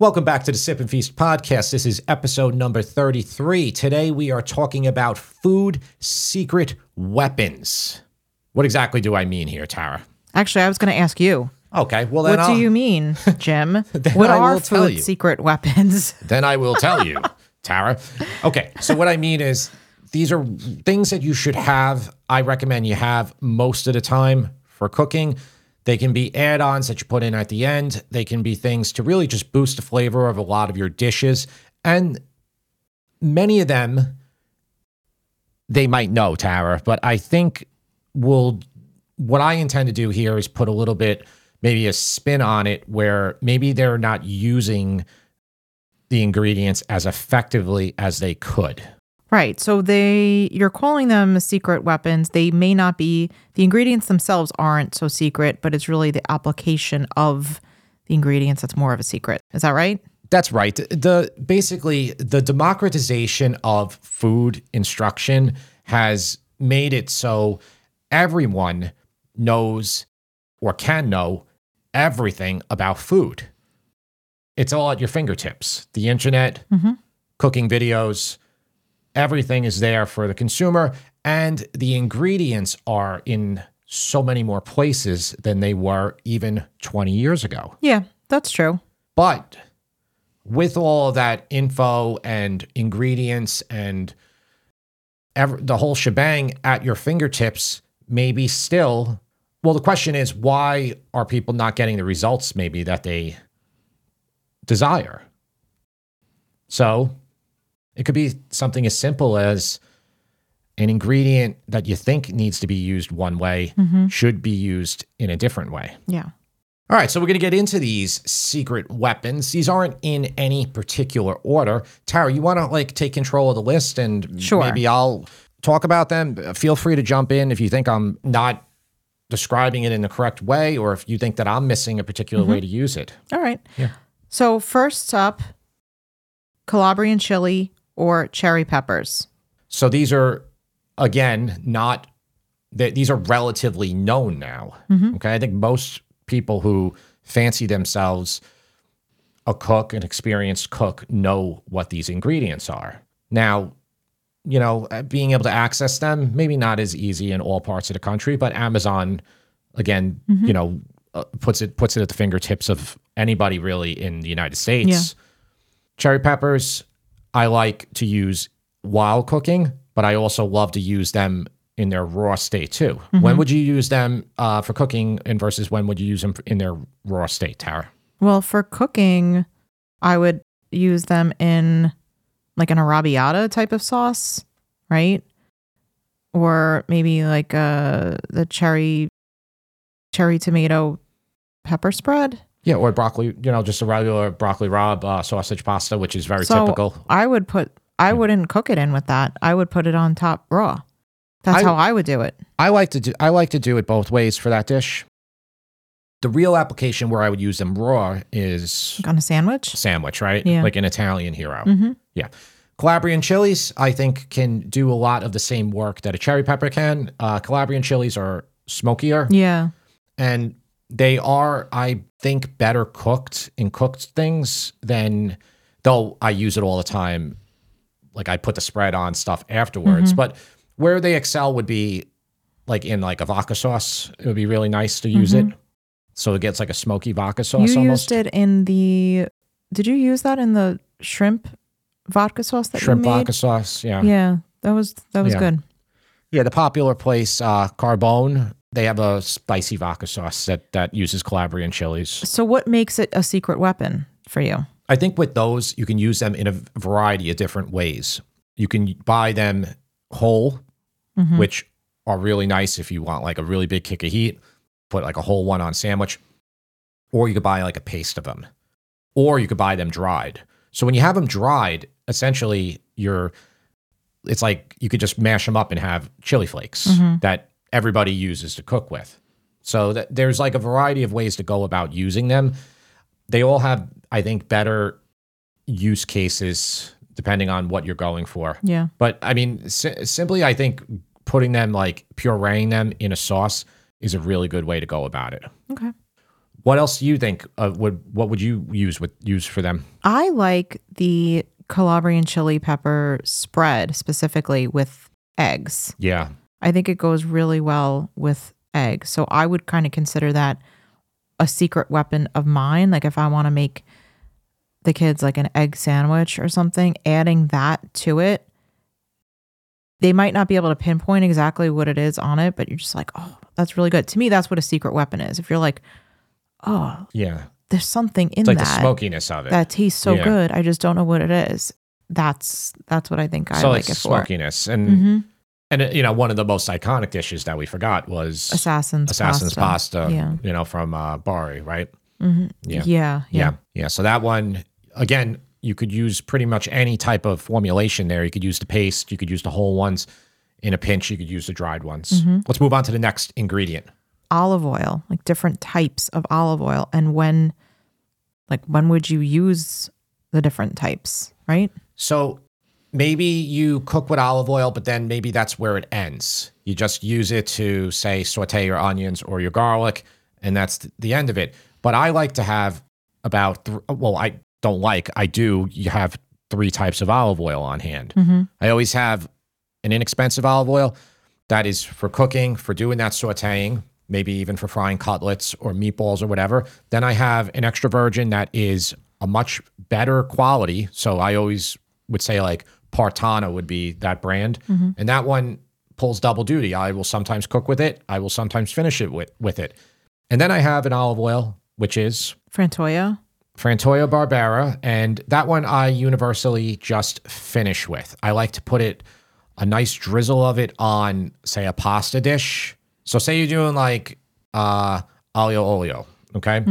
Welcome back to the Sip and Feast podcast. This is episode number 33. Today we are talking about food secret weapons. What exactly do I mean here, Tara? Actually, I was going to ask you. Okay, well then What I'll, do you mean, Jim? What I are will tell food you. secret weapons? then I will tell you, Tara. Okay, so what I mean is these are things that you should have. I recommend you have most of the time for cooking. They can be add ons that you put in at the end, they can be things to really just boost the flavor of a lot of your dishes. And many of them, they might know, Tara, but I think we'll, what I intend to do here is put a little bit, maybe a spin on it where maybe they're not using the ingredients as effectively as they could. Right. So they you're calling them secret weapons. They may not be the ingredients themselves aren't so secret, but it's really the application of the ingredients that's more of a secret. Is that right? That's right. The basically the democratization of food instruction has made it so everyone knows or can know everything about food. It's all at your fingertips. The internet, mm-hmm. cooking videos, everything is there for the consumer and the ingredients are in so many more places than they were even 20 years ago. Yeah, that's true. But with all of that info and ingredients and ev- the whole shebang at your fingertips, maybe still, well, the question is why are people not getting the results maybe that they desire? So it could be something as simple as an ingredient that you think needs to be used one way mm-hmm. should be used in a different way. Yeah. All right, so we're going to get into these secret weapons. These aren't in any particular order. Tara, you want to like take control of the list and Sure. maybe I'll talk about them. Feel free to jump in if you think I'm not describing it in the correct way or if you think that I'm missing a particular mm-hmm. way to use it. All right. Yeah. So first up, Calabrian chili or cherry peppers. So these are again not that these are relatively known now. Okay, I think most people who fancy themselves a cook, an experienced cook, know what these ingredients are. Now, you know, uh, being able to access them maybe not as easy in all parts of the country, but Amazon, again, you know, uh, puts it puts it at the fingertips of anybody really in the United States. Yeah. Cherry peppers, I like to use while cooking, but I also love to use them in their raw state too. When would you use them uh, for cooking, and versus when would you use them in their raw state, Tara? Well, for cooking, I would use them in like an arrabbiata type of sauce, right? Or maybe like uh the cherry cherry tomato pepper spread. Yeah, or broccoli, you know, just a regular broccoli rabe uh, sausage pasta, which is very so typical. I would put I wouldn't cook it in with that. I would put it on top raw. That's I- how I would do it. I like to do I like to do it both ways for that dish. The real application where I would use them raw is On a sandwich. sandwich, right? Yeah. Like an Italian hero. Mm-hmm. Yeah. Calabrian chilies, I think, can do a lot of the same work that a cherry pepper can. Uh, Calabrian chilies are smokier Yeah. and they are, I think, better cooked in cooked things than, though I use it all the time. Like I put the spread on stuff afterwards. Mm-hmm. But where they excel would be like in like a vodka sauce. It would be really nice to use it. So it gets like a smoky vodka sauce Mm-hmm. you almost. used it in the did you use that in the shrimp vodka sauce that Shrimp you made? vodka sauce. Yeah. Yeah, that was that was Yeah. good. Yeah, the popular place, uh, Carbone, they have a spicy vodka sauce that that uses Calabrian chilies. So what makes it a secret weapon for you? I think with those, you can use them in a variety of different ways. You can buy them whole, Mhm. which are really nice if you want like a really big kick of heat, put like a whole one on sandwich, or you could buy like a paste of them, or you could buy them dried. So when you have them dried, essentially you're, it's like you could just mash them up and have chili flakes that everybody uses to cook with. So that there's like a variety of ways to go about using them. They all have, I think, better use cases depending on what you're going for. Yeah. But I mean, si- simply, I think putting them like pureeing them in a sauce is a really good way to go about it. Okay. What else do you think would what would you use with use for them? I like the Calabrian chili pepper spread specifically with eggs. Yeah. I think it goes really well with eggs. So I would kind of consider that a secret weapon of mine. Like if I want to make the kids like an egg sandwich or something, adding that to it, they might not be able to pinpoint exactly what it is on it, but you're just like, oh, that's really good. To me, that's what a secret weapon is. If you're like, oh, Yeah. there's something in It's like that the smokiness of it. that tastes so Yeah. good. I just don't know what it is. That's that's what I think I so like it's it for. smokiness. And hmm and uh, you know, one of the most iconic dishes that we forgot was Assassin's Assassin's pasta, Yeah. you know, from uh, Bari, right? hmm Yeah. Yeah. Yeah. Yeah. Yeah. So that one, again, you could use pretty much any type of formulation there. You could use the paste, you could use the whole ones. In a pinch, you could use the dried ones. Mm-hmm. Let's move on to the next ingredient. Olive oil, like different types of olive oil, and when, like, when would you use the different types? Right. So maybe you cook with olive oil, but then maybe that's where it ends. You just use it to, say, saute your onions or your garlic, and that's the end of it. But I like to have about, th- well, I don't like, I do, you have three types of olive oil on hand. Mm-hmm. I always have an inexpensive olive oil that is for cooking, for doing that sauteing, maybe even for frying cutlets or meatballs or whatever. Then I have an extra virgin that is a much better quality. So I always would say like Partanna would be that brand. And that one pulls double duty. I will sometimes cook with it. I will sometimes finish it with, with it. And then I have an olive oil, which is Frantoia. Frantoia Barbera, and that one I universally just finish with. I like to put it a nice drizzle of it on, say, a pasta dish. So, say you're doing like uh, aglio olio, okay,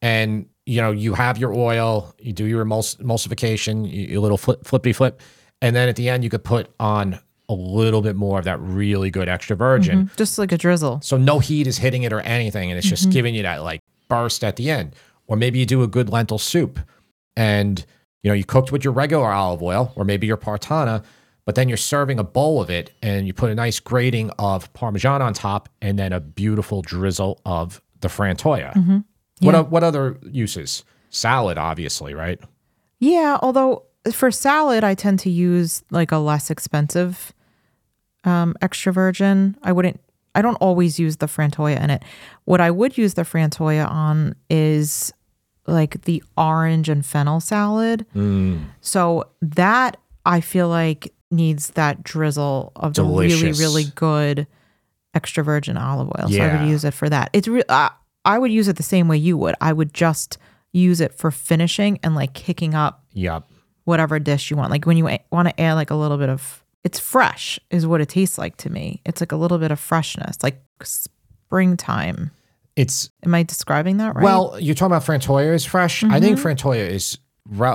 and you know you have your oil, you do your emulsi- emulsification, your little flip, flippy flip, and then at the end you could put on a little bit more of that really good extra virgin. Mm-hmm. Just like a drizzle. So no heat is hitting it or anything, and it's just mm-hmm. giving you that like burst at the end. Or maybe you do a good lentil soup, and you know you cooked with your regular olive oil, or maybe your partanna, but then you're serving a bowl of it, and you put a nice grating of parmesan on top, and then a beautiful drizzle of the frantoia. Mm-hmm. What Yeah. o- what other uses? Salad, obviously, right? Yeah, although for salad, I tend to use like a less expensive um, extra virgin. I wouldn't. I don't always use the Frantoia in it. What I would use the Frantoia on is like the orange and fennel salad. So that I feel like needs that drizzle of the really, really good extra virgin olive oil. So I would use it for that. It's re- uh, I would use it the same way you would. I would just use it for finishing and like kicking up Yep. Whatever dish you want. Like when you want to add like a little bit of it's fresh is what it tastes like to me. It's like a little bit of freshness, like springtime. It's Am I describing that right? Well, you're talking about Frantoia is fresh. I think mm-hmm. Frantoia is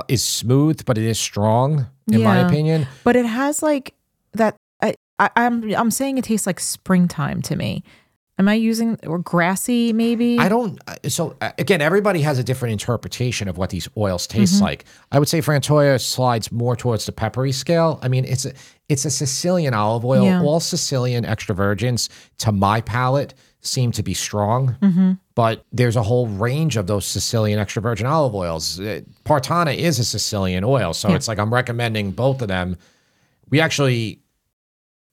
is smooth, but it is strong in my opinion. but it has like that. I, I I'm I'm saying it tastes like springtime to me. Am I using or grassy maybe? I don't. So uh, again, everybody has a different interpretation of what these oils taste like. I would say Frantoia slides more towards the peppery scale. I mean, it's a it's a Sicilian olive oil. Yeah. All Sicilian extra virgins, to my palate, seem to be strong. But there's a whole range of those Sicilian extra virgin olive oils. Uh, Partanna is a Sicilian oil, so Yeah. it's like I'm recommending both of them. We actually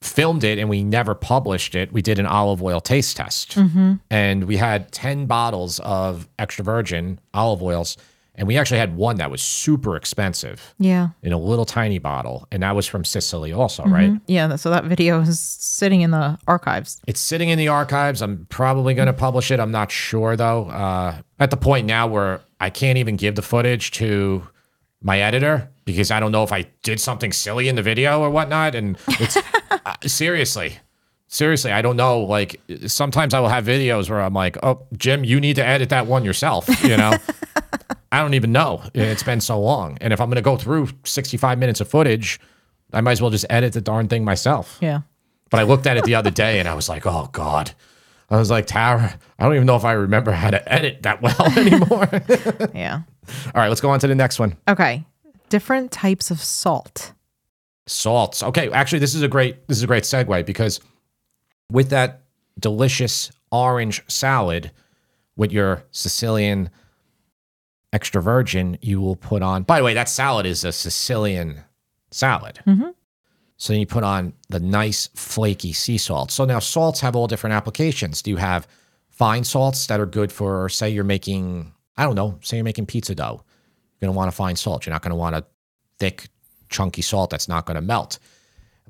filmed it and we never published it. We did an olive oil taste test. Mm-hmm. And we had 10 bottles of extra virgin olive oils. And we actually had one that was super expensive yeah. in a little tiny bottle. And that was from Sicily also, right? Yeah. So that video is sitting in the archives. It's sitting in the archives. I'm probably going to publish it. I'm not sure though. Uh, at the point now where I can't even give the footage to my editor because I don't know if I did something silly in the video or whatnot. And it's uh, seriously, seriously, I don't know. Like sometimes I will have videos where I'm like, oh, Jim, you need to edit that one yourself, you know? I don't even know. It's been so long. And if I'm going to go through 65 minutes of footage, I might as well just edit the darn thing myself. Yeah. But I looked at it the other day and I was like, oh God. I was like, Tara, I don't even know if I remember how to edit that well anymore. Yeah. All right, let's go on to the next one. Okay. Different types of salt. Salts. Okay, actually, this is a great this is a great segue because with that delicious orange salad, with your Sicilian extra virgin, you will put on. By the way, that salad is a Sicilian salad. Mhm. So then you put on the nice flaky sea salt. So now salts have all different applications. Do you have fine salts that are good for, say, you're making, I don't know, say you're making pizza dough. You're going to want a fine salt. You're not going to want a thick, chunky salt that's not going to melt.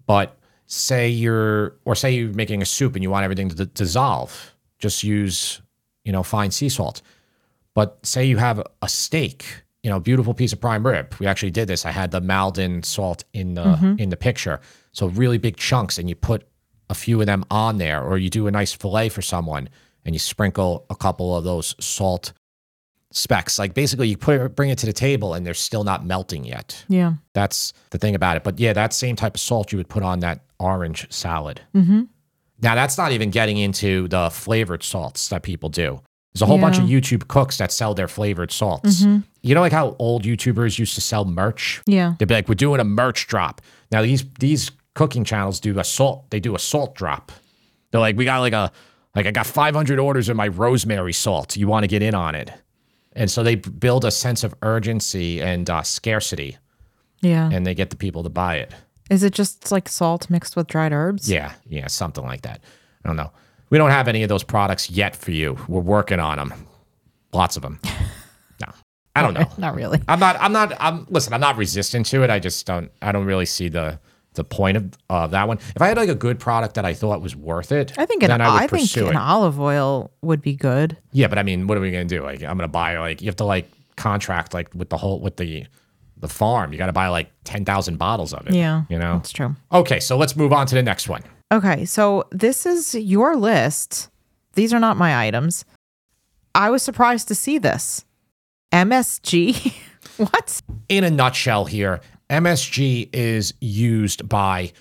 But say you're, or say you're making a soup and you want everything to d- dissolve, just use, you know, fine sea salt. But say you have a steak, you know, beautiful piece of prime rib. We actually did this. I had the Maldon salt in the mm-hmm. in the picture. So really big chunks, and you put a few of them on there, or you do a nice fillet for someone, and you sprinkle a couple of those salt specks. Like basically, you put it, bring it to the table, and they're still not melting yet. Yeah. That's the thing about it. But yeah, that same type of salt you would put on that orange salad. Mm-hmm. Now, that's not even getting into the flavored salts that people do. There's a whole bunch of YouTube cooks that sell their flavored salts. Mhm. You know, like how old YouTubers used to sell merch? Yeah. They'd be like, "We're doing a merch drop." Now these these cooking channels do a salt. They do a salt drop. They're like, "We got like a like I got 500 orders of my rosemary salt. You want to get in on it?" And so they build a sense of urgency and uh, scarcity, Yeah. and they get the people to buy it. Is it just like salt mixed with dried herbs? Yeah, yeah, something like that. I don't know. We don't have any of those products yet for you. We're working on them. Lots of them. No, I don't know. Not really. I'm not. I'm not. I'm listen. I'm not resistant to it. I just don't. I don't really see the the point of uh, that one. If I had like a good product that I thought was worth it, I think an then I would I, think an it. olive oil would be good. Yeah, but I mean, what are we gonna do? Like, I'm gonna buy like you have to like contract like with the whole with the the farm. You got to buy like ten thousand bottles of it. Yeah. you know. That's true. Okay, so let's move on to the next one. Okay, so this is your list. These are not my items. I was surprised to see this. MSG? what? in a nutshell here, MSG is used by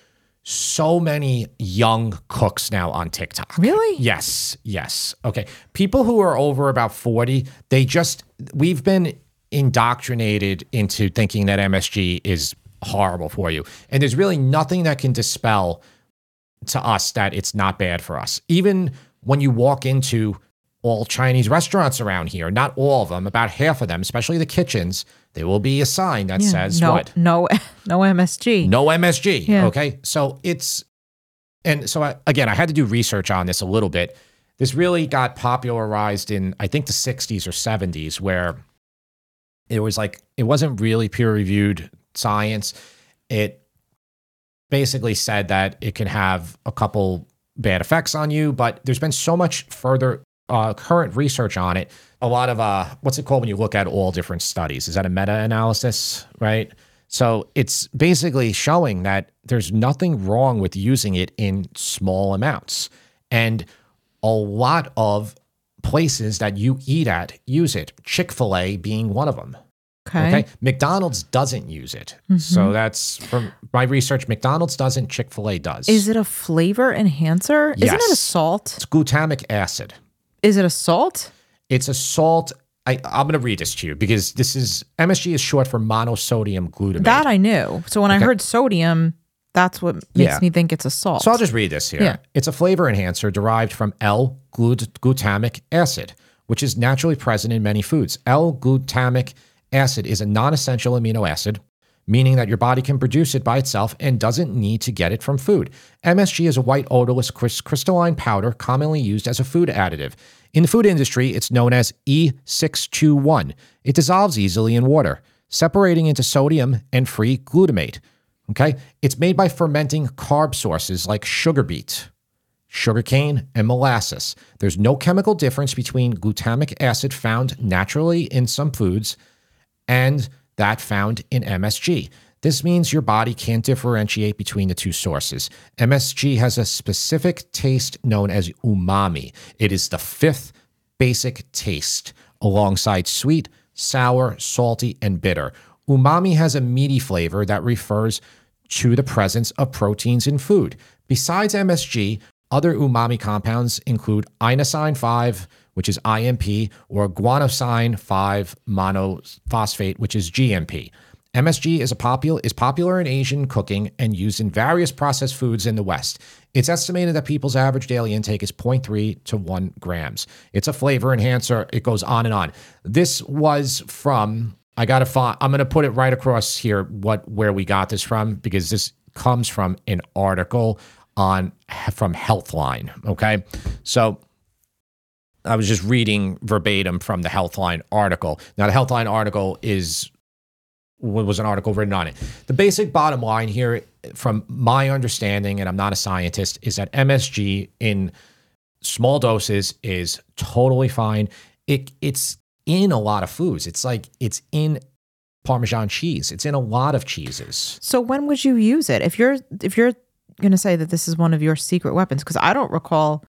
so many young cooks now on TikTok. Really? Yes, yes. Okay. People who are over about 40, they just, we've been indoctrinated into thinking that MSG is horrible for you. And there's really nothing that can dispel to us that it's not bad for us. Even when you walk into all Chinese restaurants around here, not all of them, about half of them, especially the kitchens, there will be a sign that says no, what? no, no MSG. No MSG. Yeah. Okay. So it's, and so I, again, I had to do research on this a little bit. This really got popularized in, I think, the 60s or 70s, where it was like, it wasn't really peer reviewed science. It basically said that it can have a couple bad effects on you, but there's been so much further uh, current research on it. A lot of uh, what's it called when you look at all different studies? Is that a meta analysis, right? So it's basically showing that there's nothing wrong with using it in small amounts. And a lot of places that you eat at use it, Chick fil A being one of them. Okay. Okay. McDonald's doesn't use it. So that's from my research. McDonald's doesn't, Chick fil A does. Is it a flavor enhancer? Isn't it a salt? it's glutamic acid. Is it a salt? It's a salt. I, I'm going to read this to you because this is MSG is short for monosodium glutamate. That I knew. So when I heard sodium, that's what makes Yeah. me think it's a salt. So I'll just read this here. Yeah. It's a flavor enhancer derived from L-glutamic acid, which is naturally present in many foods. L-glutamic acid is a non-essential amino acid, meaning that your body can produce it by itself and doesn't need to get it from food. MSG is a white odorless crystalline powder commonly used as a food additive. In the food industry, it's known as E621. It dissolves easily in water, separating into sodium and free glutamate. Okay? It's made by fermenting carb sources like sugar beet, sugarcane, and molasses. There's no chemical difference between glutamic acid found naturally in some foods and that found in MSG. This means your body can't differentiate between the two sources. MSG has a specific taste known as umami. It is the fifth basic taste alongside sweet, sour, salty, and bitter. Umami has a meaty flavor that refers to the presence of proteins in food. Besides MSG, other umami compounds include inosine 5, which is IMP, or guanosine 5 monophosphate, which is GMP. MSG is a popular is popular in Asian cooking and used in various processed foods in the West. It's estimated that people's average daily intake is 0.3 to 1 grams. It's a flavor enhancer. It goes on and on. This was from I got to find I'm going to put it right across here what where we got this from because this comes from an article on from Healthline, okay? So I was just reading verbatim from the Healthline article. Now, the Healthline article is was an article written on it. The basic bottom line here, from my understanding, and I'm not a scientist, is that MSG in small doses is totally fine. It it's in a lot of foods. It's like it's in Parmesan cheese. It's in a lot of cheeses. So when would you use it? If you're if you're going to say that this is one of your secret weapons because I don't recall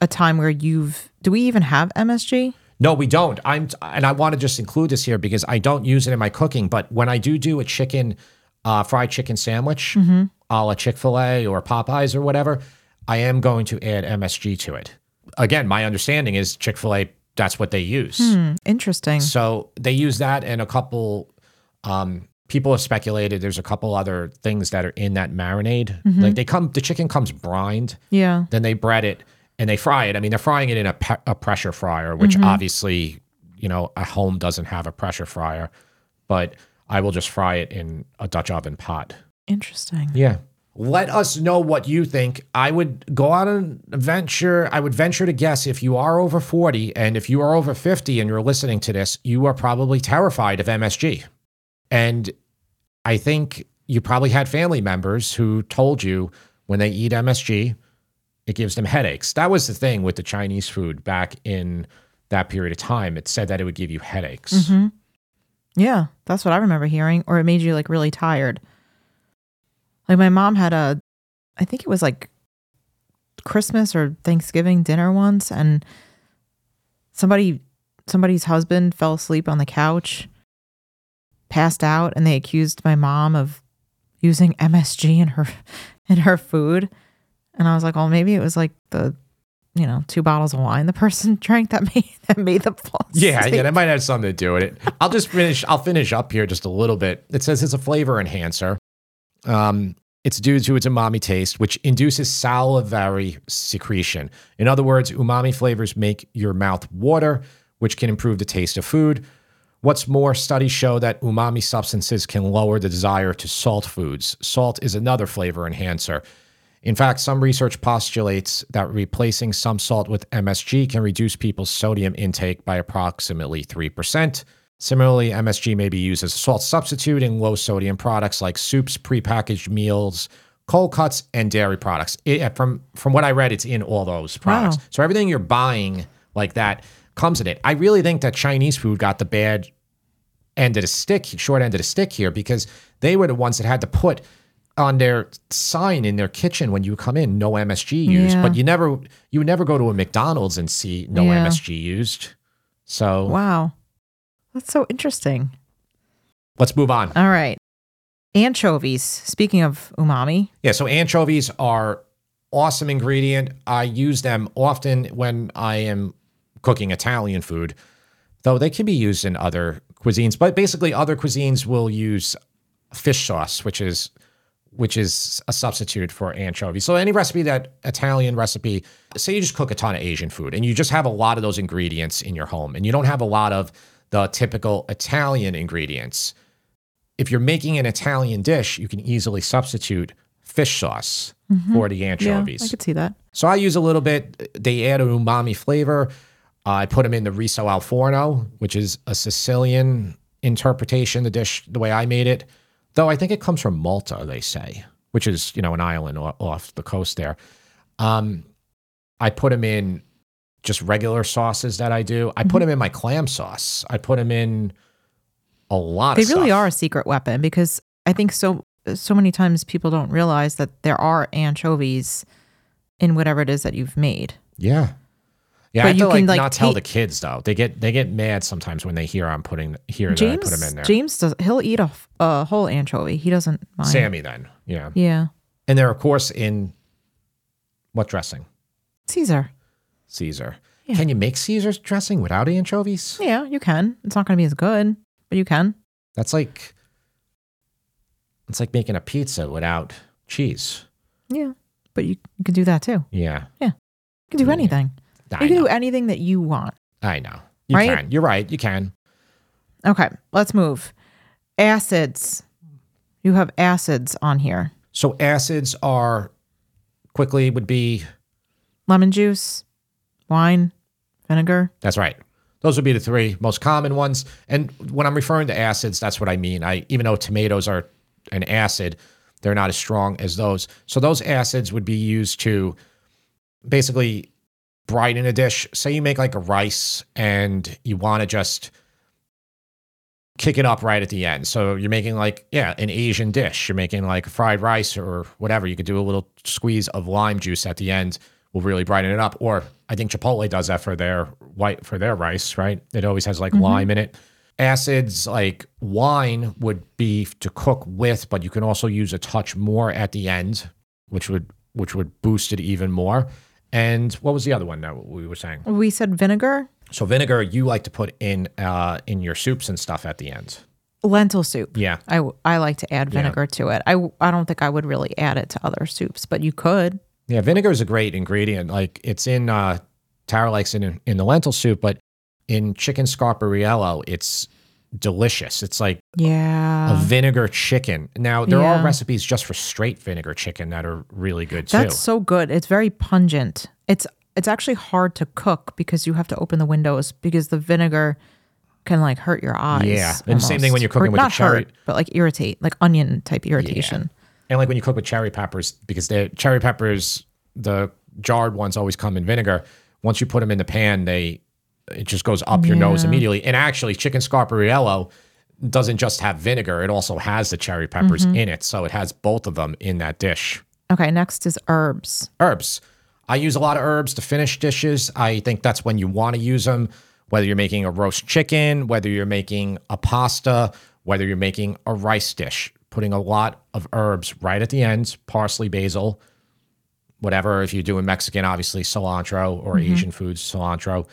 a time where you've do we even have MSG? No, we don't. I'm and I want to just include this here because I don't use it in my cooking, but when I do do a chicken uh, fried chicken sandwich, Mm-hmm. a la Chick Fil A or Popeyes or whatever, I am going to add MSG to it. Again, my understanding is Chick Fil A. That's what they use. Hmm, interesting. So they use that and a couple. Um, people have speculated there's a couple other things that are in that marinade. Mm-hmm. Like they come, the chicken comes brined, Yeah. then they bread it and they fry it. I mean, they're frying it in a, pe- a pressure fryer, which mm-hmm. obviously, you know, a home doesn't have a pressure fryer, but I will just fry it in a Dutch oven pot. Interesting. Yeah. Let us know what you think. I would go on an venture. I would venture to guess if you are over 40 and if you are over 50 and you're listening to this, you are probably terrified of MSG. And I think you probably had family members who told you when they eat MSG, it gives them headaches. That was the thing with the Chinese food back in that period of time. It said that it would give you headaches. Mm-hmm. Yeah, that's what I remember hearing. Or it made you like really tired. Like my mom had a, I think it was like Christmas or Thanksgiving dinner once, and somebody, somebody's husband fell asleep on the couch, passed out, and they accused my mom of using MSG in her, in her food. And I was like, well, maybe it was like the, you know, two bottles of wine the person drank that made that made them fall Yeah, asleep. yeah, that might have something to do with it. I'll just finish. I'll finish up here just a little bit. It says it's a flavor enhancer. Um, it's due to its umami taste, which induces salivary secretion. In other words, umami flavors make your mouth water, which can improve the taste of food. What's more, studies show that umami substances can lower the desire to salt foods. Salt is another flavor enhancer. In fact, some research postulates that replacing some salt with MSG can reduce people's sodium intake by approximately 3%. Similarly, MSG may be used as a salt substitute in low sodium products like soups, prepackaged meals, cold cuts, and dairy products. It, uh, from from what I read, it's in all those products. Wow. So everything you're buying like that comes in it. I really think that Chinese food got the bad end of the stick, short end of the stick here, because they were the ones that had to put on their sign in their kitchen when you come in, no MSG used. Yeah. But you never you would never go to a McDonald's and see no Yeah. MSG used. So Wow. That's so interesting. let's move on. All right. Anchovies. Speaking of umami, Yeah, so anchovies are awesome ingredient. I use them often when I am cooking Italian food, though they can be used in other cuisines. But basically, other cuisines will use fish sauce, which is which is a substitute for anchovy. So any recipe that Italian recipe, say you just cook a ton of Asian food and you just have a lot of those ingredients in your home and you don't have a lot of the typical Italian ingredients. If you're making an Italian dish, you can easily substitute fish sauce mm-hmm. for the anchovies. yeah, I could see that. So I use a little bit. They add an umami flavor. I put them in the riso al forno, which is a Sicilian interpretation. The dish, the way I made it, though I think it comes from Malta. They say, which is you know an island off the coast there. Um, I put them in just regular sauces that I do. I Mm-hmm. put them in my clam sauce. I put them in a lot. They really stuff. are a secret weapon because I think so so many times people don't realize that there are anchovies in whatever it is that you've made. Yeah. Yeah, But I have you to can, like, not tell take- the kids though. They get they get mad sometimes when they hear I'm putting hear that I put them in there. James does he'll eat a, a whole anchovy. He doesn't mind. Sammy then, yeah. Yeah. And they're of course in what dressing? Caesar. Caesar. Yeah. Can you make Caesar's dressing without anchovies? Yeah, you can. It's not going to be as good, but you can. That's like It's like making a pizza without cheese. Yeah. But you, you can do that too. Yeah. Yeah. You can do Yeah. anything. I You can know. do anything that you want. I know. You Right? can. You're right. You can. Okay, let's move. Acids. You have acids on here. So acids are quickly would be Lemon juice, wine, vinegar. that's right. Those would be the three most common ones. And when I'm referring to acids, that's what I mean. I even though tomatoes are an acid, they're not as strong as those. So those acids would be used to basically brighten a dish. Say you make like a rice and you want to just kick it up right at the end. So you're making like, yeah, an Asian dish. You're making like fried rice or whatever. You could do a little squeeze of lime juice at the end will really brighten it up. Or I think Chipotle does that for their white for their rice, right? It always has like mm-hmm. lime in it. Acids like wine would be to cook with, but you can also use a touch more at the end, which would which would boost it even more. And what was the other one that we were saying? We said vinegar, So vinegar you like to put in uh in your soups and stuff at the end. lentil soup. Yeah. I, I like to add Yeah. vinegar to it. I, I don't think I would really add it to other soups, but you could. Yeah, vinegar is a great ingredient. Like it's in uh Tara likes it in, in the lentil soup, but in chicken scarpariello, it's delicious. It's like Yeah. a vinegar chicken. Now there are recipes just for straight vinegar chicken that are really good too. That's so good. It's very pungent. It's it's actually hard to cook because you have to open the windows because the vinegar can like hurt your eyes. Yeah. And same thing when you're cooking Or with the not cherry- hurt, but like irritate, like onion type irritation. and like when you cook with cherry peppers, because the cherry peppers, the jarred ones always come in vinegar. Once you put them in the pan, they it just goes up your nose immediately. And actually, chicken scarpariello doesn't just have vinegar; it also has the cherry peppers Mm-hmm. in it, so it has both of them in that dish. Okay, next is herbs. Herbs. I use a lot of herbs to finish dishes. I think that's when you want to use them, whether you're making a roast chicken, whether you're making a pasta, whether you're making a rice dish. Putting a lot of herbs right at the end, parsley, basil, whatever. If you're doing Mexican, obviously cilantro or Asian foods, cilantro.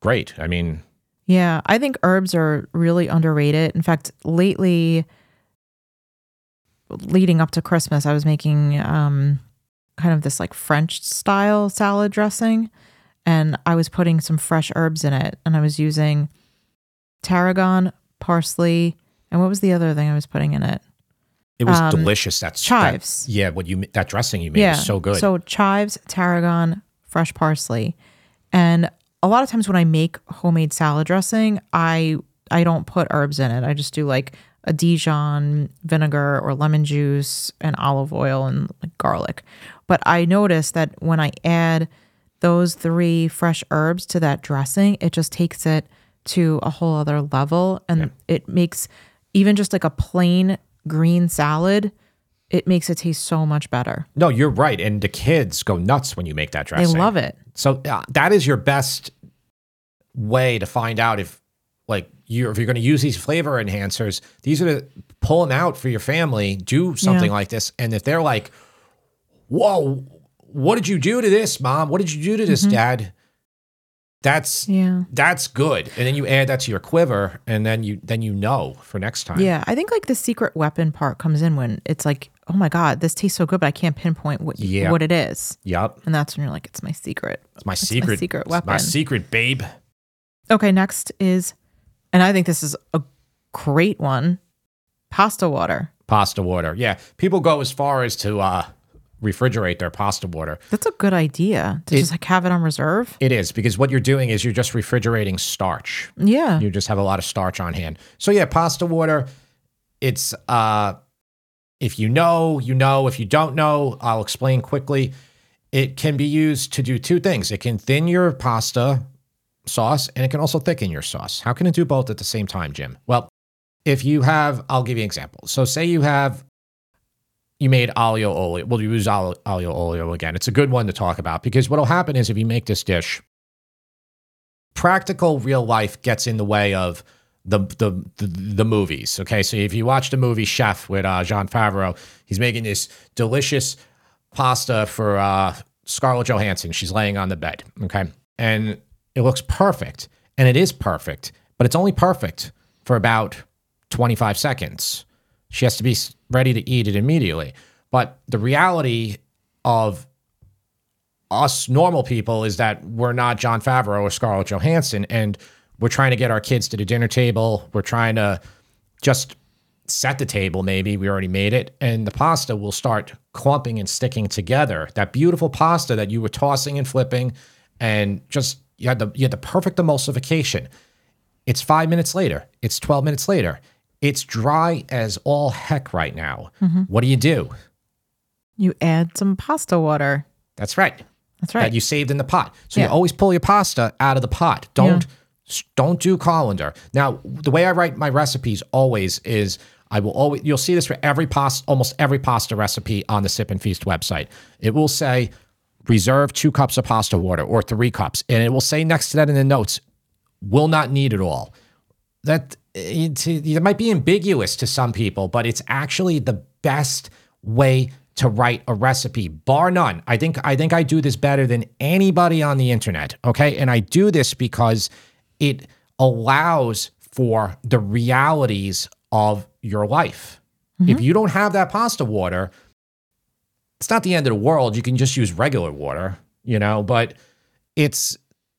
Great. I mean, Yeah, I think herbs are really underrated. In fact, lately, leading up to Christmas, I was making um, kind of this like French style salad dressing, and I was putting some fresh herbs in it, and I was using tarragon, parsley, and what was the other thing I was putting in it? it was Um, delicious. That's chives. That, yeah, what you that dressing you made yeah, is so good. So chives, tarragon, fresh parsley, and a lot of times when I make homemade salad dressing, I I don't put herbs in it. I just do like a Dijon vinegar or lemon juice and olive oil and like garlic. But I notice that when I add those three fresh herbs to that dressing, it just takes it to a whole other level and it makes even just like a plain green salad, it makes it taste so much better. no, you're right. And the kids go nuts when you make that dress. They love it. So uh, that is your best way to find out if, like, you if you're going to use these flavor enhancers. These are the pull them out for your family. Do something Yeah. like this, and if they're like, "Whoa, what did you do to this, mom? What did you do to this, dad?" That's Mm-hmm. Yeah. that's good, and then you add that to your quiver, and then you then you know for next time. Yeah. I think like the secret weapon part comes in when it's like, oh my God, this tastes so good, but I can't pinpoint what Yeah. what it is. Yep. And that's when you're like, it's my secret. It's my my secret. secret it's my weapon. secret, babe. Okay, next is and I think this is a great one. Pasta water. Pasta water. Yeah, people go as far as to uh, refrigerate their pasta water. That's a good idea to It- just like have it on reserve. It is because what you're doing is you're just refrigerating starch. Yeah. You just have a lot of starch on hand. So yeah, pasta water. It's uh, if you know, you know. If you don't know, I'll explain quickly. It can be used to do two things. It can thin your pasta sauce, and it can also thicken your sauce. How can it do both at the same time, Jim? Well, if you have, I'll give you an example. So say you have you made olio olio. We'll use olio, olio again. It's a good one to talk about because what'll happen is if you make this dish, practical real life gets in the way of the the the, movies. Okay, so if you watch the movie Chef with uh, Jon Favreau, he's making this delicious pasta for uh, Scarlett Johansson. She's laying on the bed. Okay, and it looks perfect, and it is perfect, but it's only perfect for about twenty five seconds. She has to be ready to eat it immediately. But the reality of us normal people is that we're not Jon Favreau or Scarlett Johansson, and we're trying to get our kids to the dinner table. We're trying to just set the table, maybe. We already made it. And the pasta will start clumping and sticking together. That beautiful pasta that you were tossing and flipping, and just you had the you had the perfect emulsification. It's five minutes later. It's 12 minutes later. It's dry as all heck right now. Mm-hmm. What do you do? You add some pasta water. That's right. That's right. That you saved in the pot. So Yeah. you always pull your pasta out of the pot. Don't s- don't do colander. Now, the way I write my recipes always is I will always you'll see this for every pasta almost every pasta recipe on the Sip and Feast website. It will say reserve 2 cups of pasta water or 3 cups and it will say next to that in the notes will not need it all. That it, it might be ambiguous to some people, but it's actually the best way to write a recipe, bar none. I think I think I do this better than anybody on the internet. Okay, and I do this because it allows for the realities of your life. If mm-hmm. you don't have that pasta water, it's not the end of the world. You can just use regular water, you know, but it's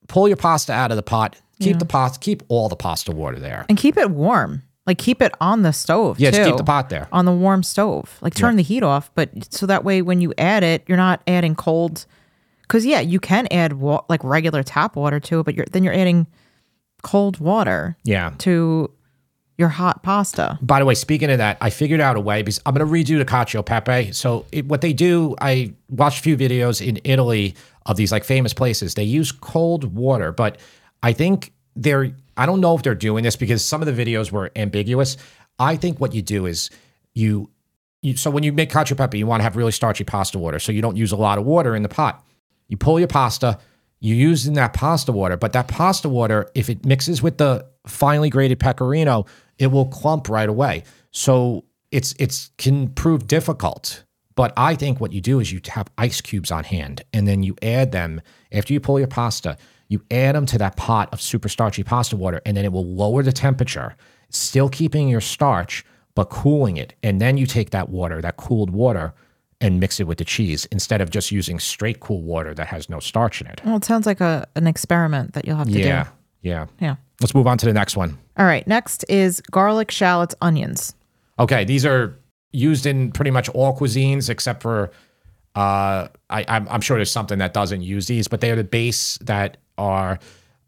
pull your pasta out of the pot, keep the pasta, keep all the pasta water there. and keep it warm. Like keep it on the stove. Yeah, just too. keep the pot there. on the warm stove. Like turn the heat off, but so that way when you add it, you're not adding cold. Because yeah, you can add wa- like regular tap water to it, but you're then you're adding cold water Yeah. to your hot pasta. By the way, speaking of that, I figured out a way because I'm going to redo the cacio pepe. So it, what they do, I watched a few videos in Italy of these like famous places. They use cold water, but I think they're. I don't know if they're doing this because some of the videos were ambiguous. I think what you do is you. You, so when you make cacio pepe, you want to have really starchy pasta water, so you don't use a lot of water in the pot. You pull your pasta, you use in that pasta water, but that pasta water, if it mixes with the finely grated pecorino, it will clump right away. So it's it's can prove difficult. But I think what you do is you have ice cubes on hand, and then you add them after you pull your pasta. You add them to that pot of super starchy pasta water, and then it will lower the temperature, still keeping your starch, but cooling it. And then you take that water, that cooled water, and mix it with the cheese instead of just using straight cool water that has no starch in it. Well, it sounds like a an experiment that you'll have to Yeah. do. Yeah. Yeah. Let's move on to the next one. All right. Next is garlic, shallots, onions. Okay, these are used in pretty much all cuisines except for uh, I, I'm, I'm sure there's something that doesn't use these, but they are the base that are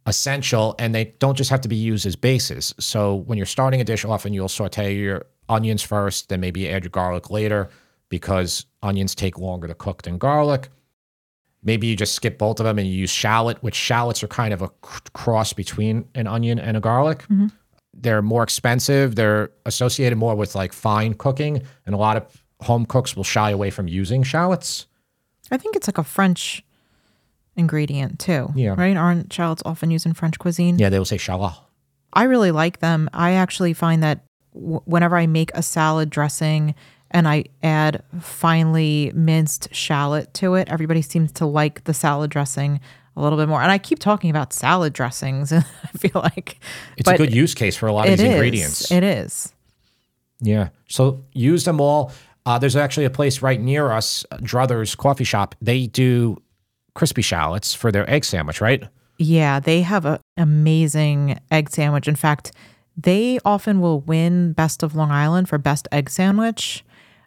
essential, and they don't just have to be used as bases. So when you're starting a dish, often you'll saute your onions first, then maybe add your garlic later, because onions take longer to cook than garlic. Maybe you just skip both of them and you use shallot, which shallots are kind of a cross between an onion and a garlic mm-hmm. they're more expensive. They're associated more with like fine cooking, and a lot of home cooks will shy away from using shallots. I think it's like a French ingredient too. Yeah. Right? Aren't shallots often used in French cuisine? Yeah, they will say shallot. I really like them. I actually find that w- whenever I make a salad dressing and I add finely minced shallot to it, everybody seems to like the salad dressing a little bit more. And I keep talking about salad dressings, and I feel like It's a good use case for a lot of these is. ingredients. It is. yeah, so use them all. Uh, there's actually a place right near us, Druthers Coffee Shop. They do crispy shallots for their egg sandwich, right? Yeah, they have an amazing egg sandwich. In fact, they often will win Best of Long Island for best egg sandwich.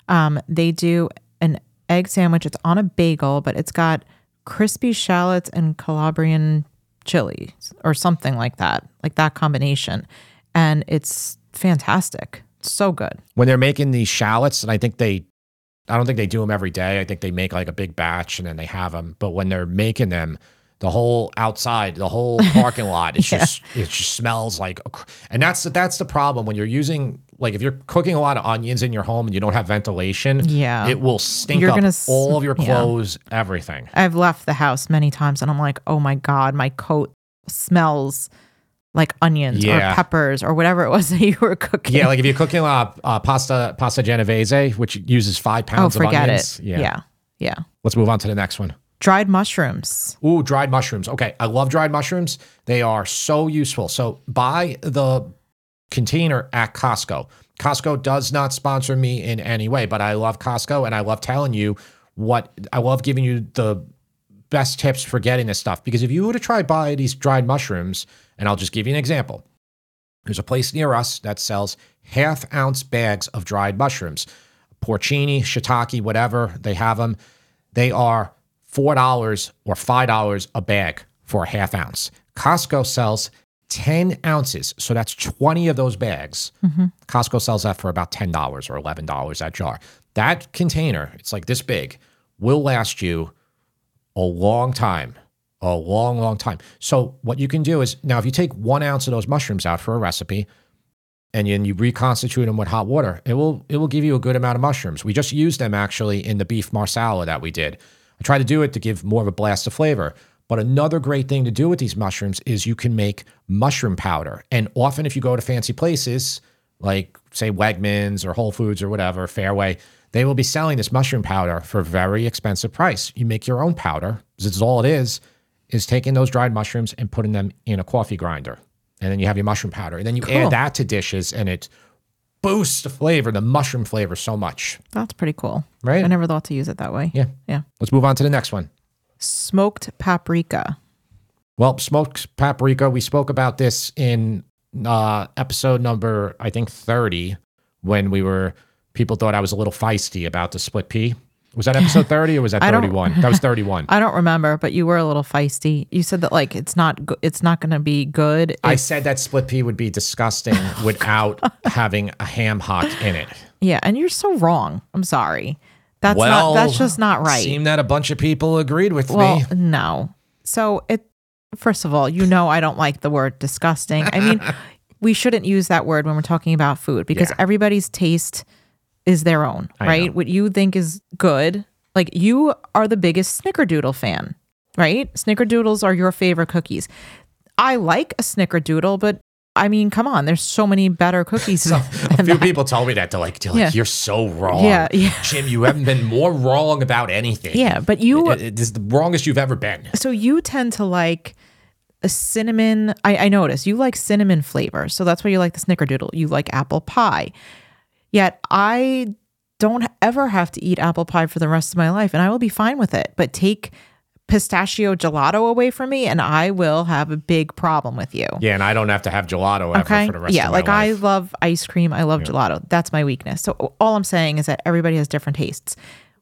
Um, they do an egg sandwich. It's on a bagel, but it's got crispy shallots and Calabrian chili or something like that, like that combination. And it's fantastic. It's so good. when they're making these shallots, and I think they, I don't think they do them every day. I think they make like a big batch and then they have them. But when they're making them, the whole outside, the whole parking lot, it's just it just smells like, and that's the, that's the problem when you're using like if you're cooking a lot of onions in your home and you don't have ventilation, Yeah. it will stink You're up gonna all of your yeah. clothes, everything. I've left the house many times and I'm like, oh my God, my coat smells like onions Yeah. or peppers or whatever it was that you were cooking. Yeah, like if you're cooking uh, uh, pasta pasta genovese, which uses five pounds of forget onions. it. Yeah. yeah. Let's move on to the next one. Dried mushrooms. Ooh, dried mushrooms. Okay, I love dried mushrooms. They are so useful. So buy the container at Costco. Costco does not sponsor me in any way, but I love Costco and I love telling you what I love giving you the best tips for getting this stuff. Because if you were to try buy these dried mushrooms, and I'll just give you an example. There's a place near us that sells half ounce bags of dried mushrooms, porcini, shiitake, whatever they have them. They are four dollars or five dollars a bag for a half ounce. Costco sells 10 ounces. So that's 20 of those bags. Mm-hmm. Costco sells that for about $10 or $11 that jar. That container, it's like this big, will last you a long time. A long, long time. So what you can do is now if you take one ounce of those mushrooms out for a recipe and then you reconstitute them with hot water, it will it will give you a good amount of mushrooms. We just used them actually in the beef marsala that we did. I tried to do it to give more of a blast of flavor. But another great thing to do with these mushrooms is you can make mushroom powder. And often, if you go to fancy places like, say, Wegmans or Whole Foods or whatever, Fairway, they will be selling this mushroom powder for a very expensive price. You make your own powder. This is all it is, is taking those dried mushrooms and putting them in a coffee grinder. And then you have your mushroom powder. And then you Cool. add that to dishes and it boosts the flavor, the mushroom flavor so much. That's pretty cool. Right? I never thought to use it that way. Yeah. Yeah. Let's move on to the next one. Smoked paprika. Well, smoked paprika, we spoke about this in uh, episode number, I think, 30, when we were, people thought I was a little feisty about the split pea. Was that episode 30 or was that 31? That was 31. I don't remember, but you were a little feisty. You said that like it's not go- it's not going to be good. I said that split pea would be disgusting without having a ham hock in it. yeah, and you're so wrong. I'm sorry. That's well, not that's just not right. Seemed that a bunch of people agreed with well, me. no. So it first of all, you know I don't like the word disgusting. I mean, we shouldn't use that word when we're talking about food because Yeah. everybody's taste is their own, I right? know. What you think is good, like you are the biggest snickerdoodle fan, right? Snickerdoodles are your favorite cookies. I like a snickerdoodle, but I mean, come on, there's so many better cookies. So, a few that. people told me that. They're like, they're like Yeah. you're so wrong. Yeah, yeah. Jim, you haven't been more wrong about anything. Yeah, but you It- it is the wrongest you've ever been. so you tend to like a cinnamon I, I notice you like cinnamon flavor so that's why you like the snickerdoodle you like apple pie yet i don't ever have to eat apple pie for the rest of my life and i will be fine with it but take pistachio gelato away from me and i will have a big problem with you. Yeah, and I don't have to have gelato ever okay? for the rest yeah like i love ice cream. I love gelato. That's my weakness. So all i'm saying is that everybody has different tastes.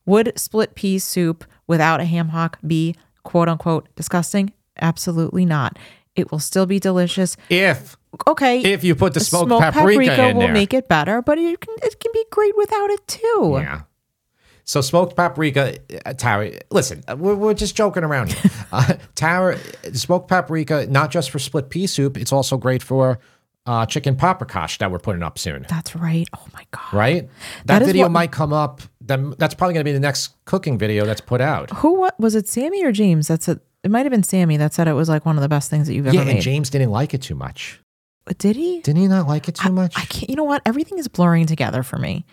Would split pea soup without a ham hock be quote unquote disgusting? Absolutely not. It will still be delicious. If okay. if you put the smoked, paprika, in will there. make it better but it can, it can be great without it too. Yeah. So smoked paprika, uh, Tara. Listen, uh, we're, we're just joking around here. Uh, Tara, smoked paprika, not just for split pea soup, it's also great for uh, chicken paprikash that we're putting up soon. that's right oh my god Right? That, That video what- might come up. Then that's probably going to be the next cooking video that's put out. who what was it sammy or james that's a it might have been sammy that said it was like one of the best things that you've ever Yeah, and James didn't like it too much. did he Didn't he not like it too much? I can't, you know what? Everything is blurring together for me.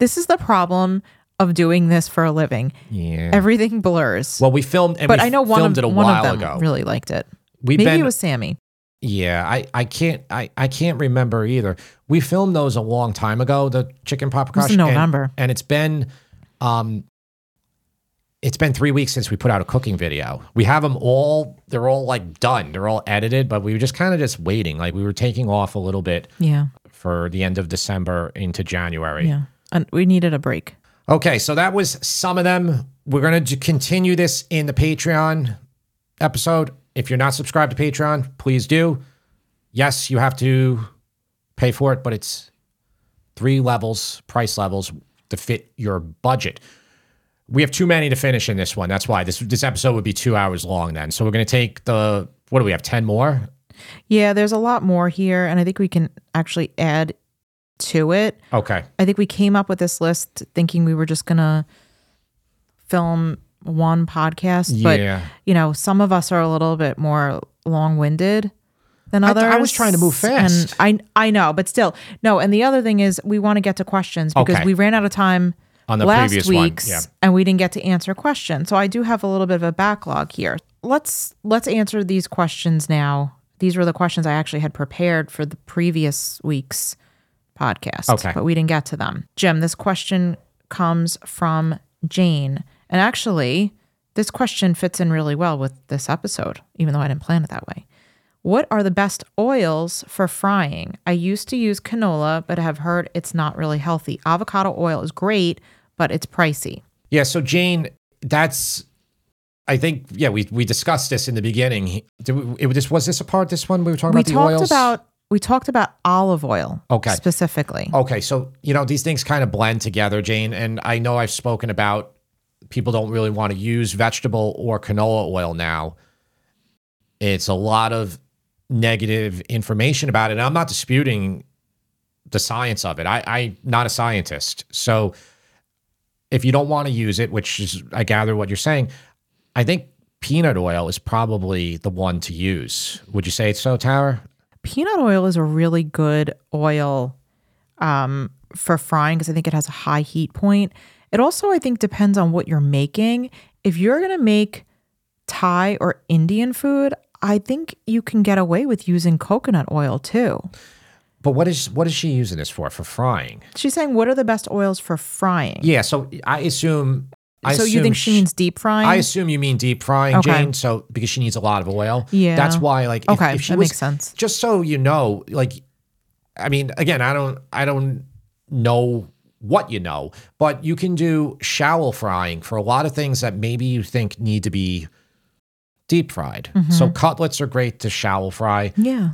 This is the problem of doing this for a living. yeah. Everything blurs. well, we filmed, and but we I know one filmed of, it a one while of them ago. really liked it. We've Maybe been it was Sammy. Yeah, I, I can't I, I can't remember either. We filmed those a long time ago, the chicken paprikash. in and- November. And, it's been um it's been three weeks since we put out a cooking video. We have them all they're all like done. They're all edited, but we were just kind of just waiting. Like we were taking off a little bit Yeah. for the end of December into January. Yeah. And we needed a break. Okay, so that was some of them. We're going to continue this in the Patreon episode. If you're not subscribed to Patreon, please do. Yes, you have to pay for it, but it's three levels, price levels to fit your budget. We have too many to finish in this one. That's why this this episode would be two hours long then. So we're going to take the what do we have? Ten more? Yeah, there's a lot more here, and I think we can actually add to it. Okay. I think we came up with this list thinking we were just gonna film one podcast, but you know, some of us are a little bit more long-winded than others. th- I was trying to move fast. and I I know, but still, no. And the other thing is, we want to get to questions because Okay. we ran out of time On the last week's, yeah. and we didn't get to answer questions. So I do have a little bit of a backlog here. Let's let's answer these questions now. These were the questions I actually had prepared for the previous week's podcast. Okay. But we didn't get to them. Jim, this question comes from Jane. And actually, this question fits in really well with this episode, even though I didn't plan it that way. What are the best oils for frying? I used to use canola, but have heard it's not really healthy. Avocado oil is great, but it's pricey. Yeah. So Jane, that's. I think yeah we we discussed this in the beginning. Did we, it, this was this a part? This one we were talking we about the talked oils. about we talked about olive oil Okay. specifically. Okay, so you know these things kind of blend together, Jane, and I know I've spoken about people don't really want to use vegetable or canola oil now. It's a lot of negative information about it. And I'm not disputing the science of it. I, I'm not a scientist, so if you don't want to use it, which is I gather what you're saying, I think peanut oil is probably the one to use. Would you say it's so, Tara? Peanut oil is a really good oil um, for frying because I think it has a high heat point. It also, I think, depends on what you're making. If you're going to make Thai or Indian food, I think you can get away with using coconut oil too. But what is what is she using this for? For frying? She's saying, what are the best oils for frying? Yeah, so I assume. I so you think she sh- means deep frying? I assume you mean deep frying, Okay. Jane. So because she needs a lot of oil. Yeah. That's why, like, if, Okay, if she that was, makes sense. Just so you know, like, I mean, again, I don't, I don't know what you know, but you can do shallow frying for a lot of things that maybe you think need to be deep fried. Mm-hmm. So cutlets are great to shallow fry. yeah.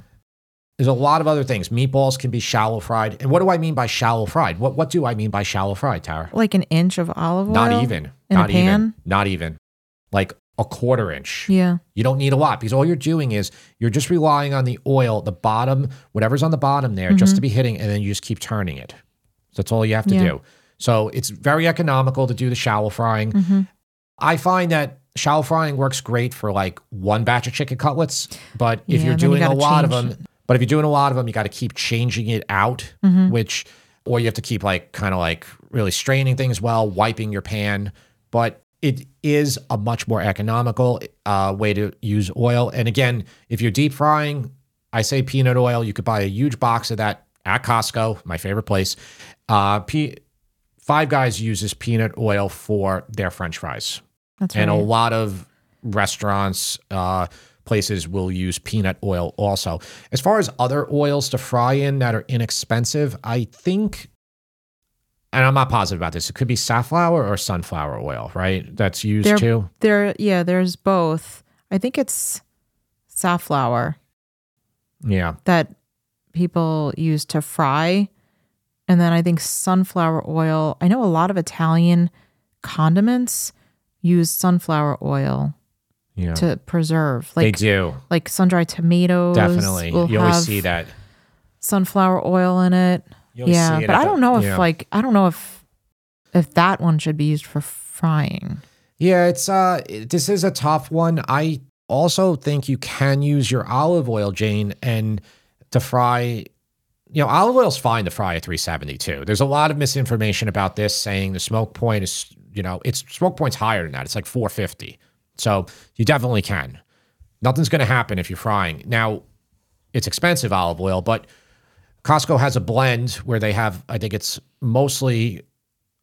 There's a lot of other things. Meatballs can be shallow fried. And what do I mean by shallow fried? What what do I mean by shallow fried, Tara? Like an inch of olive oil? Not even. in a not even. Not even. Like a quarter inch. Yeah. You don't need a lot because all you're doing is you're just relying on the oil, the bottom, whatever's on the bottom there, just to be hitting, and then you just keep turning it. So that's all you have to Mm-hmm. Yeah. do. So it's very economical to do the shallow frying. Mm-hmm. I find that shallow frying works great for like one batch of chicken cutlets, but if Yeah, you're then you doing a lot of them, but if you're doing a lot of them, you got to keep changing it out, Mm-hmm. which or you have to keep like kind of like really straining things well, wiping your pan, but it is a much more economical uh, way to use oil. And again, if you're deep frying, I say peanut oil. You could buy a huge box of that at Costco, my favorite place. Uh, P- Five Guys uses peanut oil for their French fries, That's and right. a lot of restaurants, uh, places will use peanut oil also. As far as other oils to fry in that are inexpensive, I think, and I'm not positive about this, it could be safflower or sunflower oil, right? That's used They're- too. There, yeah, there's both. I think it's safflower Yeah. that people use to fry. And then I think sunflower oil. I know a lot of Italian condiments use sunflower oil Yeah. to preserve. Like, they do. like sun dried tomatoes. Definitely. You always see that. sunflower oil in it. You always Yeah, see it but I don't know if yeah. like I don't know if if that one should be used for frying. Yeah, it's uh this is a tough one. I also think you can use your olive oil, Jane, and to fry you know, olive oil's fine to fry at 372. There's a lot of misinformation about this saying the smoke point is, you know, its smoke point's higher than that. It's like 450. So you definitely can. Nothing's going to happen if you're frying. Now, it's expensive olive oil, but Costco has a blend where they have, I think it's mostly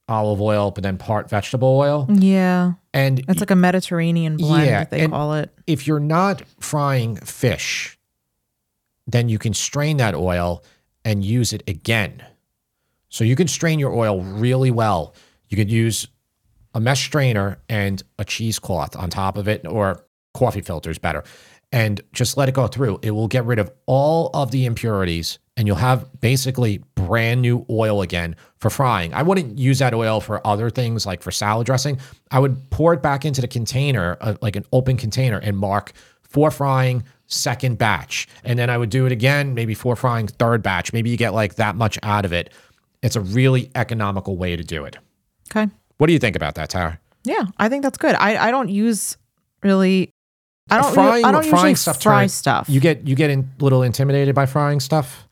olive oil, but then part vegetable oil. Yeah, And it's like a Mediterranean blend. Yeah, they call it. if you're not frying fish, then you can strain that oil and use it again. So you can strain your oil really well. You could use a mesh strainer and a cheesecloth on top of it, or coffee filters better, and just let it go through. It will get rid of all of the impurities, and you'll have basically brand new oil again for frying. I wouldn't use that oil for other things like for salad dressing. I would pour it back into the container, uh, like an open container, and mark for frying, second batch. And then I would do it again, maybe for frying, third batch. Maybe you get like that much out of it. It's a really economical way to do it. Okay. What do you think about that, Tara? Yeah, I think that's good. I, I don't use really. I don't. Frying- Frying, I don't frying usually stuff fry turn- stuff. You get you get in, a little intimidated by frying stuff.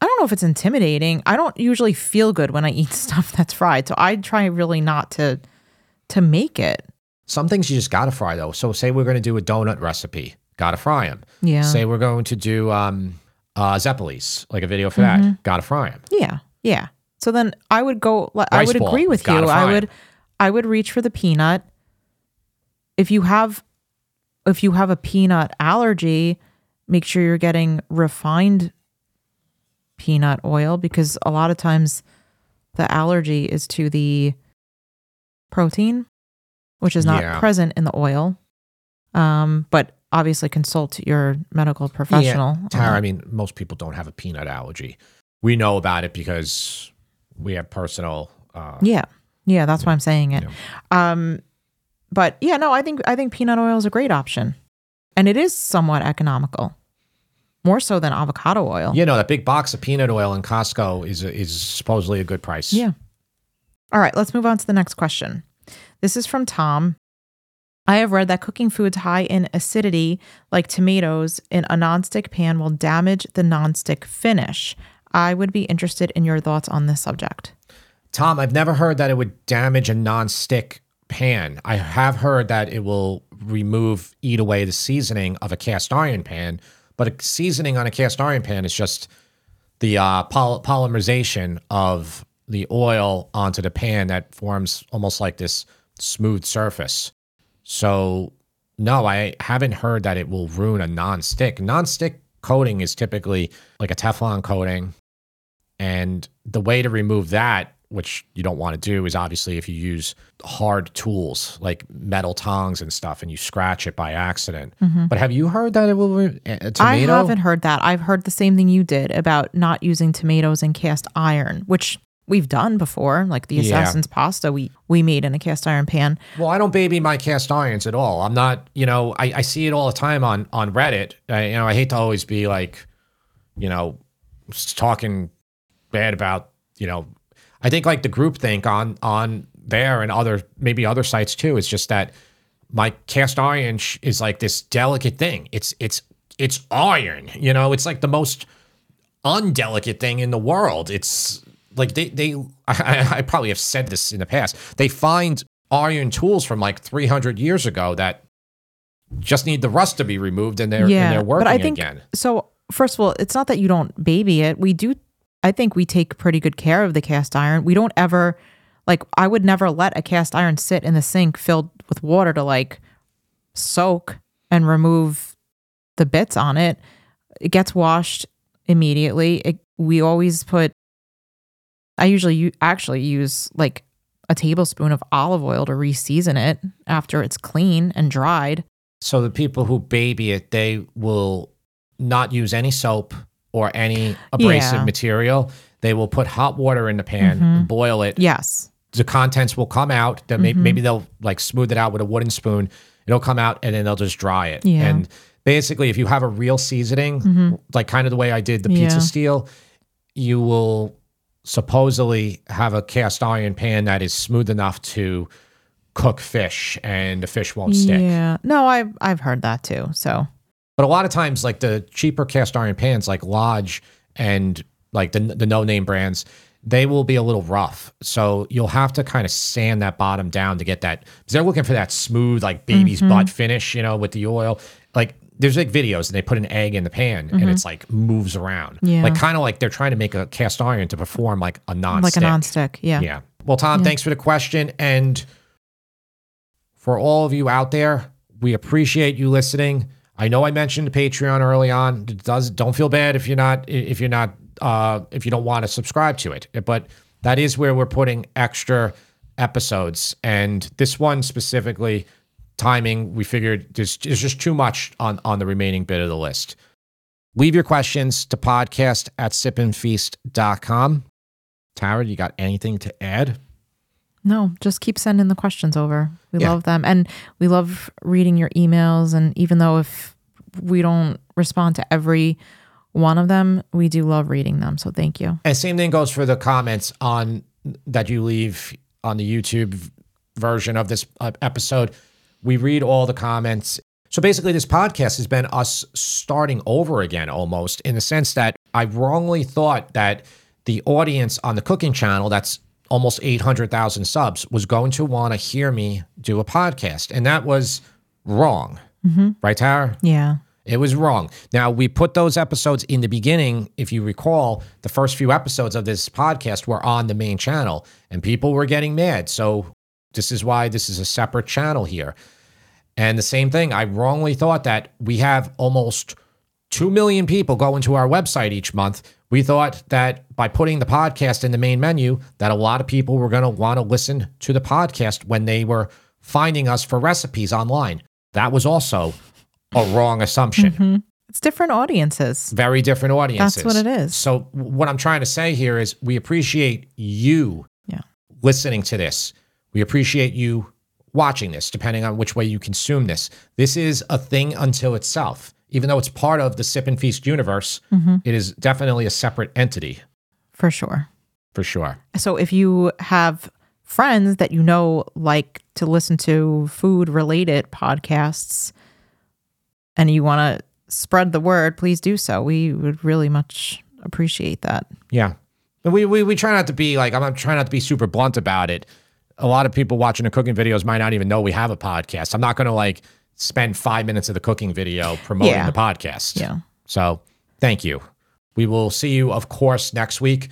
I don't know if it's intimidating. I don't usually feel good when I eat stuff that's fried, so I try really not to to make it. Some things you just gotta fry though. So say we're gonna do a donut recipe, gotta fry them. Yeah. Say we're going to do um, uh, Zeppoles, like a video for Mm-hmm. that, gotta fry them. Yeah. Yeah. So then I would go. I Rice would ball, agree with gotta you. I find. would. I would reach for the peanut. If you have, if you have a peanut allergy, make sure you're getting refined peanut oil because a lot of times the allergy is to the protein, which is not Yeah. present in the oil. Um, but obviously consult your medical professional. on Tara, I that. mean, most people don't have a peanut allergy. We know about it because we have personal. Uh, Yeah. Yeah, that's why I'm saying it. Um but yeah, no, I think I think peanut oil is a great option. And it is somewhat economical. More so than avocado oil. You know, that big box of peanut oil in Costco is is supposedly a good price. Yeah. All right, let's move on to the next question. This is from Tom. I have read that cooking foods high in acidity, like tomatoes, in a nonstick pan will damage the nonstick finish. I would be interested in your thoughts on this subject. Tom, I've never heard that it would damage a non-stick pan. I have heard that it will remove, eat away the seasoning of a cast iron pan, but a seasoning on a cast iron pan is just the uh, poly- polymerization of the oil onto the pan that forms almost like this smooth surface. So, no, I haven't heard that it will ruin a non-stick. Non-stick coating is typically like a Teflon coating, and the way to remove that, which you don't want to do, is obviously if you use hard tools like metal tongs and stuff, and you scratch it by accident. Mm-hmm. But have you heard that it will re- uh, a a tomato? I haven't heard that. I've heard the same thing you did about not using tomatoes in cast iron, which we've done before, like the Yeah. assassin's pasta we we made in a cast iron pan. Well, I don't baby my cast irons at all. I'm not, you know, I, I see it all the time on on Reddit. I, you know, I hate to always be like, you know, talking bad about, you know, I think like the group think on on there and other maybe other sites too. is just that my cast iron sh- is like this delicate thing. It's it's it's iron. You know, it's like the most undelicate thing in the world. It's like they they I, I probably have said this in the past. They find iron tools from like 300 years ago that just need the rust to be removed and they're and they're working but I think again. so. First of all, it's not that you don't baby it. We do. I think we take pretty good care of the cast iron. We don't ever like. I would never let a cast iron sit in the sink filled with water to like soak and remove the bits on it. It gets washed immediately. It, we always put. I usually actually use like a tablespoon of olive oil to reseason it after it's clean and dried. So the people who baby it, they will not use any soap or any abrasive Yeah. material. They will put hot water in the pan, Mhm. boil it. Yes. The contents will come out. Then may- Mhm. Maybe they'll like smooth it out with a wooden spoon. It'll come out and then they'll just dry it. Yeah. And basically, if you have a real seasoning, Mhm. like kind of the way I did the pizza Yeah. steel, you will supposedly have a cast iron pan that is smooth enough to cook fish and the fish won't stick. Yeah. No, I've I've heard that too. So But a lot of times, like the cheaper cast iron pans, like Lodge and like the the no name brands, they will be a little rough. So you'll have to kind of sand that bottom down to get that. Because they're looking for that smooth, like baby's Mm-hmm. butt finish, you know, with the oil. Like there's like videos and they put an egg in the pan and it's like moves around. Mm-hmm. Yeah. Like kind of like they're trying to make a cast iron to perform like a non like a nonstick. Yeah. yeah. Well, Tom, Yeah. thanks for the question. And for all of you out there, we appreciate you listening. I know I mentioned Patreon early on. It does don't feel bad if you're not if you're not uh, if you don't want to subscribe to it. But that is where we're putting extra episodes. And this one specifically, timing, we figured there's, there's just too much on on the remaining bit of the list. Leave your questions to podcast at sipandfeast.com. Tara, you got anything to add? No, just keep sending the questions over. We Yeah. love them. And we love reading your emails. And even though if we don't respond to every one of them, we do love reading them. So thank you. And same thing goes for the comments on that you leave on the YouTube version of this uh, episode. We read all the comments. So basically, this podcast has been us starting over again almost in the sense that I wrongly thought that the audience on the cooking channel, that's almost 800,000 subs, was going to want to hear me do a podcast. And that was wrong. Mm-hmm. Right, Tara? Yeah. It was wrong. Now, we put those episodes in the beginning. If you recall, the first few episodes of this podcast were on the main channel and people were getting mad. So, this is why this is a separate channel here. And the same thing, I wrongly thought that we have almost 2 million people going to our website each month. We thought that by putting the podcast in the main menu, that a lot of people were going to want to listen to the podcast when they were finding us for recipes online. That was also a wrong assumption. Mm-hmm. It's different audiences. Very different audiences. That's what it is. So what I'm trying to say here is we appreciate you Yeah. listening to this. We appreciate you watching this, depending on which way you consume this. This is a thing unto itself. Even though it's part of the Sip and Feast universe, mm-hmm. it is definitely a separate entity For sure. for sure. So if you have friends that you know like to listen to food related podcasts and you want to spread the word, please do so. We would really much appreciate that. Yeah. But we, we, we try not to be like, I'm not trying not to be super blunt about it. A lot of people watching the cooking videos might not even know we have a podcast. I'm not going to like spend five minutes of the cooking video promoting Yeah. the podcast. Yeah. So thank you. We will see you, of course, next week.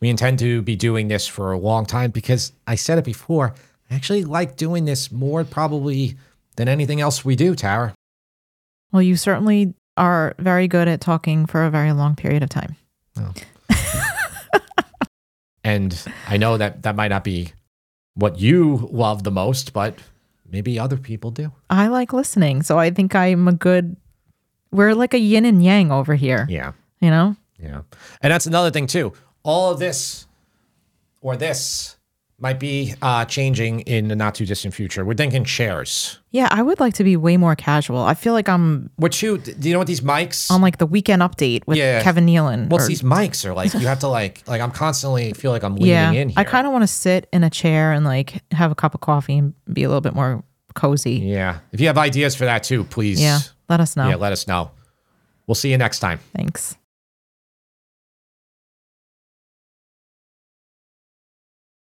We intend to be doing this for a long time because I said it before. I actually like doing this more probably than anything else we do, Tara. Well, you certainly are very good at talking for a very long period of time. Oh. And I know that that might not be what you love the most, but maybe other people do. I like listening. So I think I'm a good, we're like a yin and yang over here, Yeah. you know? Yeah. And that's another thing, too. All of this or this might be uh, changing in the not too distant future. We're thinking chairs. Yeah, I would like to be way more casual. I feel like I'm What you, do you know what these mics? on like the weekend update with Yeah. Kevin Nealon. What's or- these mics are like? You have to like, like I'm constantly feel like I'm leaning yeah, in here. I kind of want to sit in a chair and like have a cup of coffee and be a little bit more cozy. Yeah. If you have ideas for that too, please. Yeah, let us know. Yeah, let us know. We'll see you next time. Thanks.